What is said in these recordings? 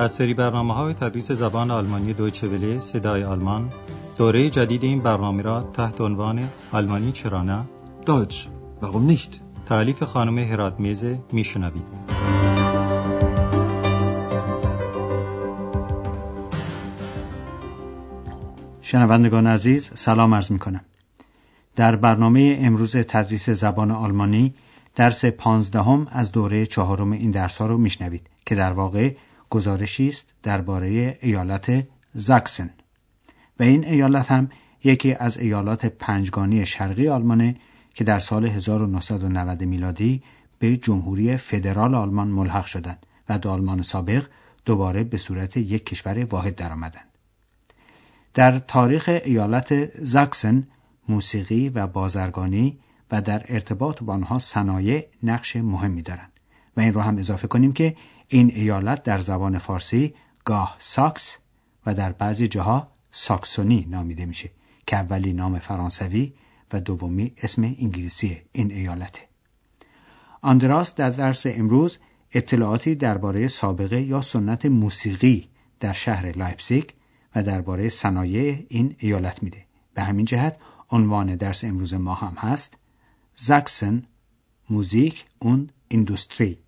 از سری برنامه های تدریس زبان آلمانی دویچه وله صدای آلمان دوره جدید این برنامه را تحت عنوان آلمانی چرا نه Deutsch. Warum nicht? تعلیف خانم هرات میزه میشنوید شنوندگان عزیز سلام عرض می کنم. در برنامه امروز تدریس زبان آلمانی درس پانزدهم از دوره چهارم این درس ها رو میشنوید که در واقع گزارشی است درباره ایالت زاکسن و این ایالت هم یکی از ایالات پنجگانی شرقی آلمانه که در سال 1990 میلادی به جمهوری فدرال آلمان ملحق شدند و دو آلمان سابق دوباره به صورت یک کشور واحد درآمدند. در تاریخ ایالت زاکسن موسیقی و بازرگانی و در ارتباط با آنها صنایع نقش مهمی دارند و این رو هم اضافه کنیم که این ایالت در زبان فارسی گاه ساکس و در بعضی جاها ساکسونی نامیده میشه که اولی نام فرانسوی و دومی اسم انگلیسی این ایالته. آندراس در درس امروز اطلاعاتی درباره سابقه یا سنت موسیقی در شهر لایپزیگ و درباره صنایع این ایالت میده. به همین جهت عنوان درس امروز ما هم هست زاکسن موزیک اون ایندوستری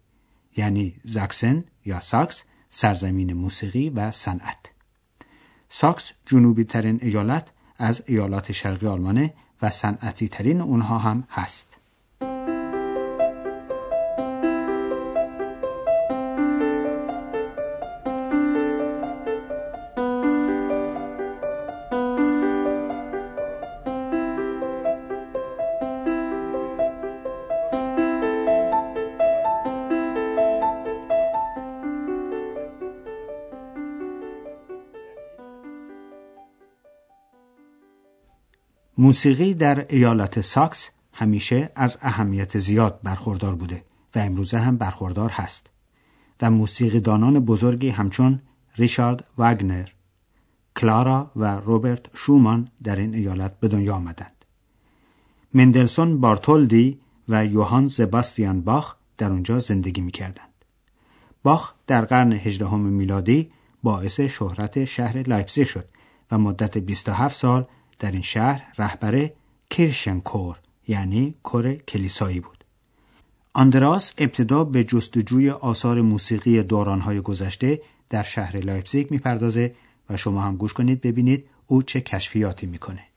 یعنی زاکسن یا ساکس سرزمین موسیقی و صنعت. ساکس جنوبی ترین ایالت از ایالات شرقی آلمانه و صنعتی ترین اونها هم هست. موسیقی در ایالت ساکس همیشه از اهمیت زیاد برخوردار بوده و امروزه هم برخوردار هست و موسیقی دانان بزرگی همچون ریشارد واگنر، کلارا و روبرت شومان در این ایالت به دنیا آمدند. مندلسون بارتولدی و یوهان زباستیان باخ در اونجا زندگی می کردند. باخ در قرن هجدهم میلادی باعث شهرت شهر لایپزیگ شد و مدت 27 سال در این شهر رهبر کور یعنی کور کلیسایی بود. آندراس ابتدا به جستجوی آثار موسیقی دورانهای گذشته در شهر لایپزیگ می‌پردازه و شما هم گوش کنید ببینید او چه کشفیاتی می‌کنه.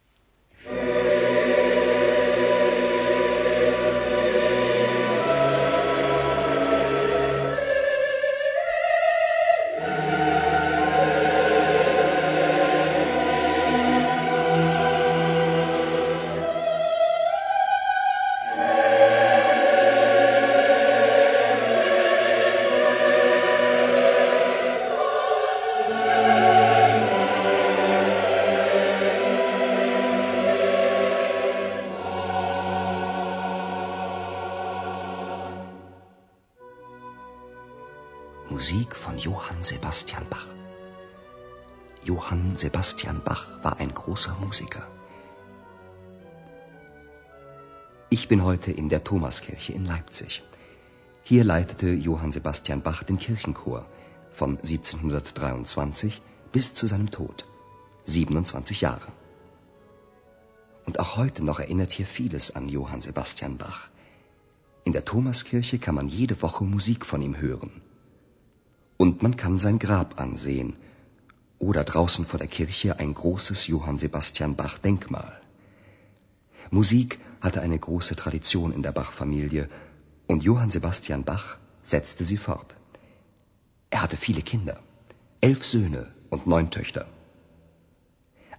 Musik von Johann Sebastian Bach. Johann Sebastian Bach war ein großer Musiker. Ich bin heute in der Thomaskirche in Leipzig. Hier leitete Johann Sebastian Bach den Kirchenchor von 1723 bis zu seinem Tod. 27 Jahre. Und auch heute noch erinnert hier vieles an Johann Sebastian Bach. In der Thomaskirche kann man jede Woche Musik von ihm hören. Und man kann sein Grab ansehen oder draußen vor der Kirche ein großes Johann Sebastian Bach Denkmal. Musik hatte eine große Tradition in der Bach-Familie und Johann Sebastian Bach setzte sie fort. Er hatte viele Kinder, elf Söhne und neun Töchter.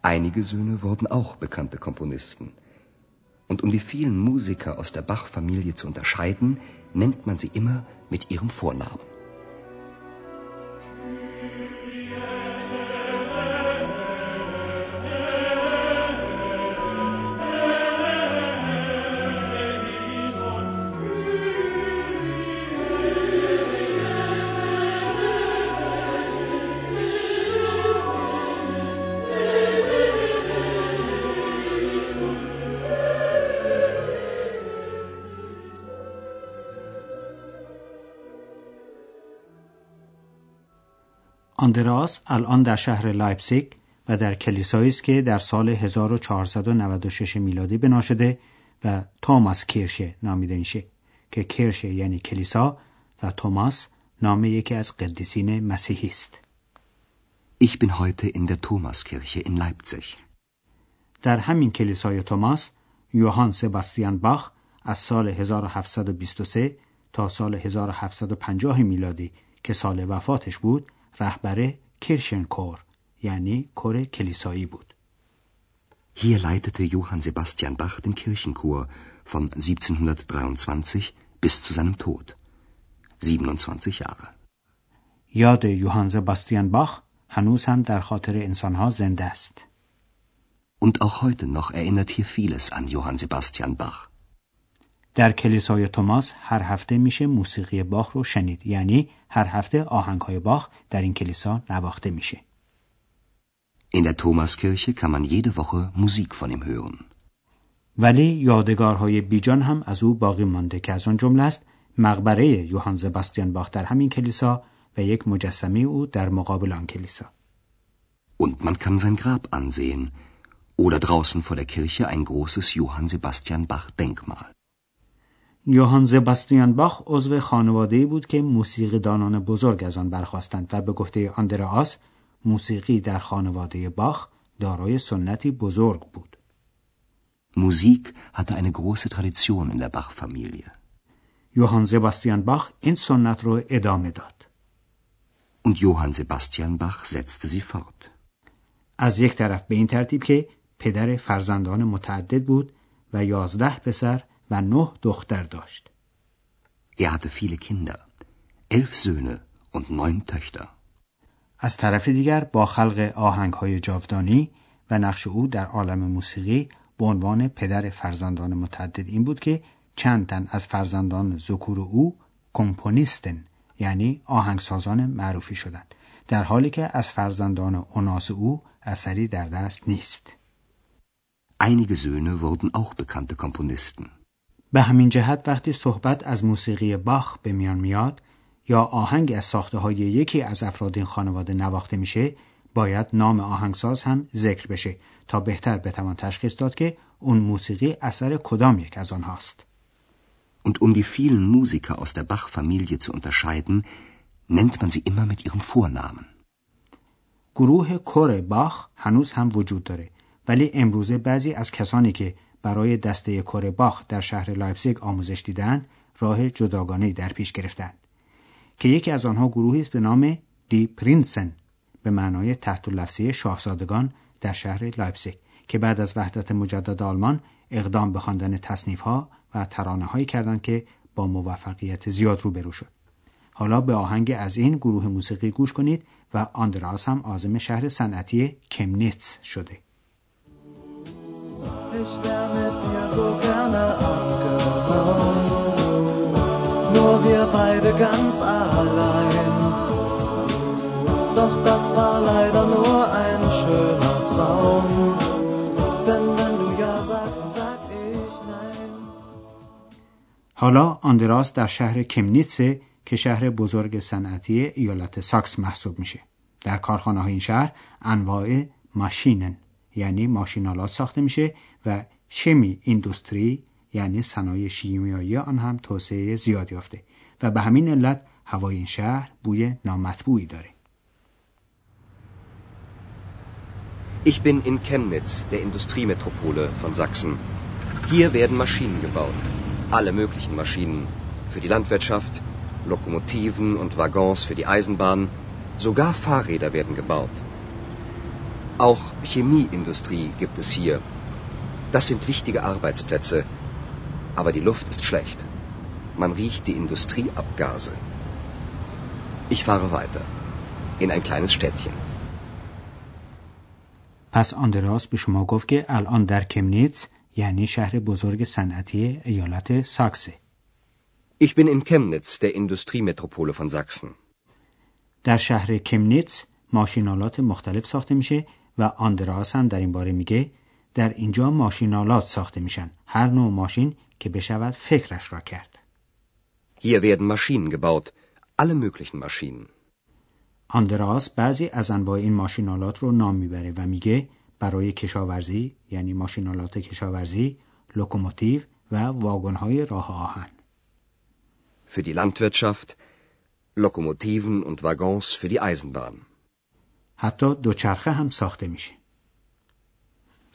Einige Söhne wurden auch bekannte Komponisten. Und um die vielen Musiker aus der Bach-Familie zu unterscheiden, nennt man sie immer mit ihrem Vornamen. آندراس الان در شهر لایپزیگ و در کلیسایی است که در سال 1496 میلادی بنا شده و Thomaskirche نامیده میشه که Kirche یعنی کلیسا و توماس نام یکی از قدیسین مسیحی است. Ich bin heute in der Thomaskirche in Leipzig. در همین کلیسای توماس یوهان سباستیان باخ از سال 1723 تا سال 1750 میلادی که سال وفاتش بود رهبر کور یعنی کور کلیسایی بود. Hier leitete Johann Sebastian Bach den Kirchenchor von 1723 bis zu seinem Tod. 27 Jahre. یاد یوهان سباستیان باخ هنوز هم در خاطر انسانها زنده است. Und auch heute noch erinnert hier vieles an Johann Sebastian Bach. در کلیسای توماس هر هفته میشه موسیقی باخ رو شنید یعنی هر هفته آهنگهای باخ در این کلیسا نواخته میشه. In der Thomaskirche kann man jede Woche Musik von ihm hören. ولی یادگارهای بیجان هم از او باقی مانده که از آن جمله است مقبره یوهان زباستیان باخ در همین کلیسا و یک مجسمه او در مقابل آن کلیسا. Und man kann sein Grab ansehen oder draußen vor der Kirche ein großes Johann Sebastian Bach Denkmal. یوهان زباستیان باخ عضو خانواده بود که موسیقی دانان بزرگ از آن برخواستند و به گفته آندراس موسیقی در خانواده باخ دارای سنتی بزرگ بود. Musik hatte eine große Tradition in der Bach-Familie. یوهان زباستیان باخ این سنت رو ادامه داد. Und Johann Sebastian Bach setzte sie fort. از یک طرف به این ترتیب که پدر فرزندان متعدد بود و یازده پسر و نه دختر داشت. Er hatte viele Kinder, elf Söhne und neun Töchter. از طرف دیگر با خلق آهنگ های جاودانی و نقش او در عالم موسیقی به عنوان پدر فرزندان متعدد این بود که چند تن از فرزندان ذکور او کمپونیستن یعنی آهنگسازان معروفی شدند در حالی که از فرزندان اوناس او اثری در دست نیست. Einige Söhne wurden auch bekannte Komponisten. به همین جهت وقتی صحبت از موسیقی باخ به میان میاد یا آهنگ از ساخته های یکی از افراد این خانواده نواخته میشه باید نام آهنگساز هم ذکر بشه تا بهتر بتوان تشخیص داد که اون موسیقی اثر کدام یک از آنهاست. Und um die vielen Musiker aus der Bach-Familie zu unterscheiden, nennt man sie immer mit ihrem Vornamen. گروه کور باخ هنوز هم وجود داره ولی امروزه بعضی از کسانی که برای دسته کور باخ در شهر لایپزیگ آموزش دیدند راه جداگانه در پیش گرفتند. که یکی از آنها گروهی است به نام Die Prinzen به معنای تحت لفظی شاهزادگان در شهر لایپزیگ که بعد از وحدت مجدد آلمان اقدام به خواندن تصنیف ها و ترانه هایی کردند که با موفقیت زیاد روبرو شد. حالا به آهنگ از این گروه موسیقی گوش کنید و آندراس هم آزم شهر صنعتی کمنیتس شده. حالا آندراس در شهر کمنیتسه که شهر بزرگ صنعتی ایالت ساکس محسوب میشه. در کارخانه های این شهر انواع ماشینن. یعنی ماشینالات ساخته میشه و شمی ایندوستری یعنی صنایع شیمیایی آن هم توسعه زیاد یافته و به همین علت هوای این شهر بوی نامطبوعی داره. Ich bin in Chemnitz, der Industriemetropole von Sachsen. Hier werden Maschinen gebaut. Alle möglichen Maschinen. Für die Landwirtschaft, Lokomotiven und Waggons für die Eisenbahn. Sogar Fahrräder werden gebaut. Auch Chemieindustrie gibt es hier. Das sind wichtige Arbeitsplätze. Aber die Luft ist schlecht. Man riecht die Industrieabgase. Ich fahre weiter. In ein kleines Städtchen. پس آندراس به شما گفت که الان در کمنیتس یعنی شهر بزرگ صنعتی ایالت ساکسه. Ich bin in Chemnitz, der Industriemetropole von Sachsen. در شهر کمنیتس ماشینالات مختلف ساخته میشه و آندراس هم در این باره میگه در اینجا ماشینالات ساخته میشن هر نوع ماشین که بشود فکرش را کرد Hier werden Maschinen gebaut. Alle möglichen Maschinen. آندراس بعضی از انواع این ماشین‌آلات رو نام می‌بره و میگه برای کشاورزی یعنی ماشین‌آلات کشاورزی لوکوموتیو و واگن‌های راه آهن Für die Landwirtschaft Lokomotiven und Waggons für die Eisenbahn. حتی دوچرخه هم ساخته میشه.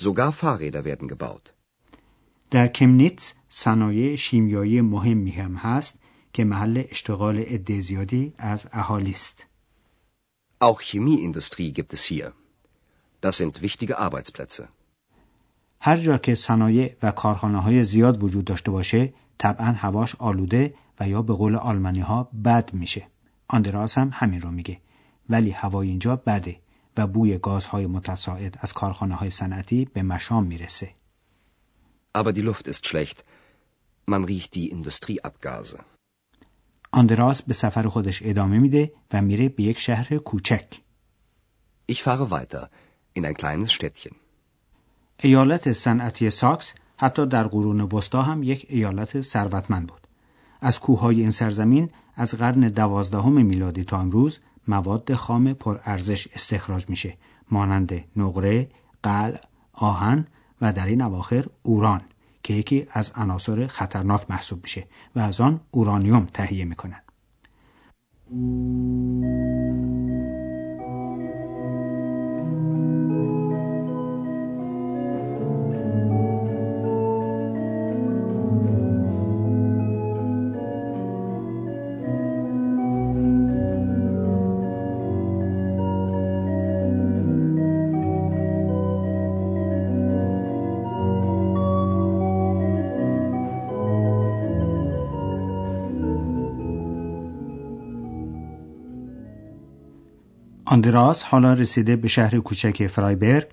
Sogar Fahrräder werden gebaut. در کمنیتس صنایع شیمیایی مهمی هم هست که محل اشتغال عده زیادی از اهالی است. Auch Chemieindustrie gibt es hier. Das sind wichtige Arbeitsplätze. هر جا که صنایع و کارخانه های زیاد وجود داشته باشه طبعا هواش آلوده و یا به قول آلمانی ها بد میشه. آندراس هم همین رو میگه. ولی هوای اینجا بده و بوی گازهای متصاعد از کارخانه های صنعتی به مشام می‌رسه. Aber die Luft ist schlecht. Man riecht die Industrieabgase. آندراس به سفر خودش ادامه میده و میره به یک شهر کوچک. Ich fahre weiter in ein kleines Städtchen. ایالت صنعتی ساکس حتی در قرون وسطا هم یک ایالت ثروتمند بود. از کوههای این سرزمین از قرن دوازدهم میلادی تا امروز مواد خام پرارزش استخراج میشه مانند نقره، قلع، آهن و در این اواخر اوران که یکی از عناصر خطرناک محسوب میشه و از آن اورانیوم تهیه می‌کنن. آندراس حالا رسیده به شهر کوچک فرایبرگ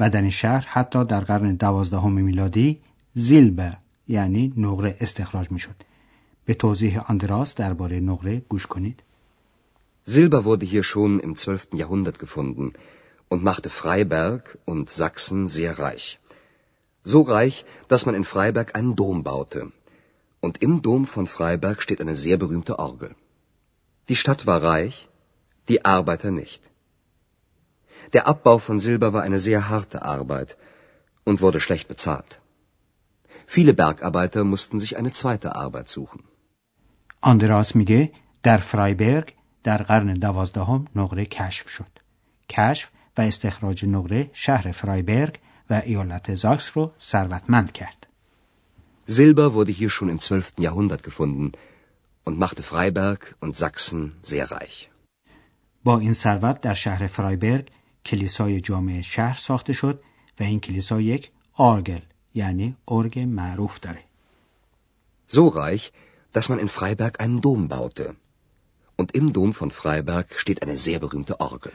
و در این شهر حتی در قرن دوازدهم میلادی زیلبر یعنی نقره استخراج می‌شد. به توضیح آندراس درباره نقره گوش کنید. Silber wurde hier schon im 12. Jahrhundert gefunden und machte Freiberg und Sachsen sehr reich. So reich, dass man in Freiberg einen Dom baute. Und im Dom von Freiberg steht eine sehr berühmte Orgel. Die Stadt war reich, die Arbeiter nicht. Der Abbau von Silber war eine sehr harte Arbeit und wurde schlecht bezahlt. Viele Bergarbeiter mussten sich eine zweite Arbeit suchen. آندراس میگه در فرایبرگ در قرن دوازدهم نقره کشف شد. کشف و استخراج نقره شهر فرایبرگ و ایالت زاکس رو ثروتمند کرد. Silber wurde hier schon im 12. Jahrhundert gefunden und machte Freiberg und Sachsen sehr reich. با این ثروت در شهر فرایبرگ کلیسای جامع شهر ساخته شد و این کلیسا یک آرگل یعنی ارگ معروف داره. So reich, dass man in Freiberg einen Dom baute. Und im Dom von Freiberg steht eine sehr berühmte Orgel.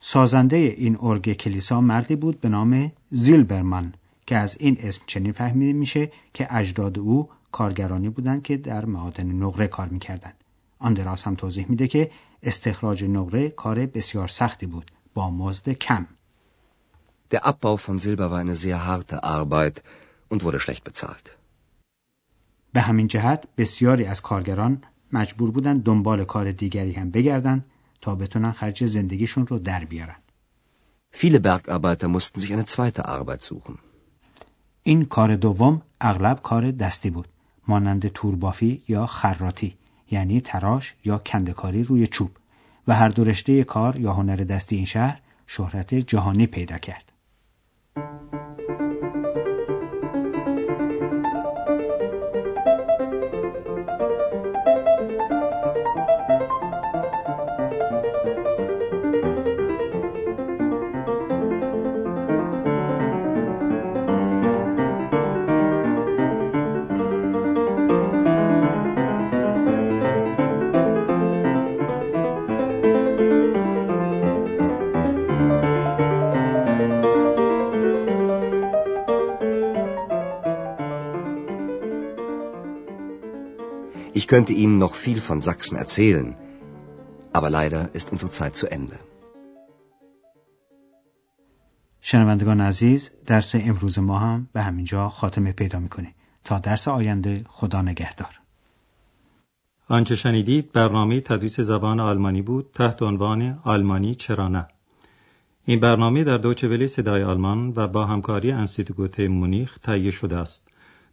سازنده این ارگ کلیسا مردی بود به نام زیلبرمن که از این اسم چنین فهمیده میشه که اجداد او کارگرانی بودند که در معادن نقره کار می‌کردند. آندراس هم توضیح میده که استخراج نقره کار بسیار سختی بود با مزد کم. Der Abbau von Silber war eine sehr harte Arbeit und wurde schlecht bezahlt. به همین جهت بسیاری از کارگران مجبور بودند دنبال کار دیگری هم بگردند تا بتونن خرج زندگیشون رو در بیارن. Viele Bergarbeiter mussten sich eine zweite Arbeit suchen. این کار دوم اغلب کار دستی بود مانند توربافی یا خراتی یعنی تراش یا کندکاری روی چوب و هر دو رشته کار یا هنر دستی این شهر شهرت جهانی پیدا کرد. Ich könnte Ihnen noch viel von Sachsen erzählen, aber leider ist unsere Zeit zu Ende. شنوندگان عزیز درس امروز ما هم به همینجا خاتمه پیدا می‌کنه. تا درس آینده خدا نگهدار. آنچه شنیدید برنامه تدریس زبان آلمانی بود تحت عنوان آلمانی چرا نه. این برنامه در دوچه ولی صدای آلمان و با همکاری انستیتوت مونیخ تهیه شده است.